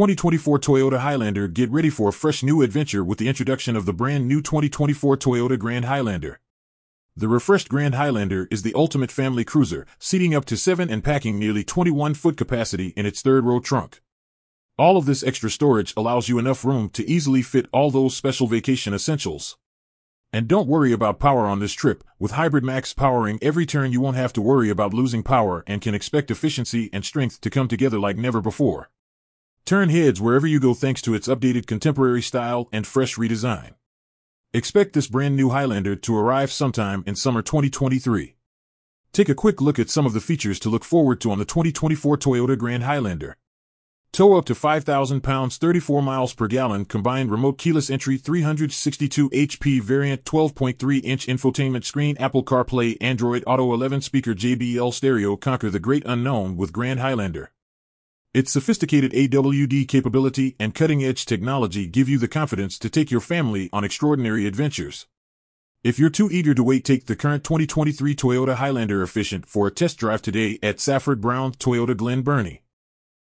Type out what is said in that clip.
2024 Toyota Highlander get ready for a fresh new adventure with the introduction of the brand new 2024 Toyota Grand Highlander. The refreshed Grand Highlander is the ultimate family cruiser, seating up to 7 and packing nearly 21 foot capacity in its third row trunk. All of this extra storage allows you enough room to easily fit all those special vacation essentials. And don't worry about power on this trip. With Hybrid Max powering every turn, you won't have to worry about losing power and can expect efficiency and strength to come together like never before. Turn heads wherever you go thanks to its updated contemporary style and fresh redesign. Expect this brand new Highlander to arrive sometime in summer 2023. Take a quick look at some of the features to look forward to on the 2024 Toyota Grand Highlander. Tow up to 5,000 pounds 34 miles per gallon combined remote keyless entry 362 HP variant 12.3 inch infotainment screen Apple CarPlay Android Auto 11 speaker JBL stereo conquer the great unknown with Grand Highlander. Its sophisticated AWD capability and cutting edge technology give you the confidence to take your family on extraordinary adventures. If you're too eager to wait, take the current 2023 Toyota Highlander Efficient for a test drive today at Safford Brown Toyota Glen Burnie.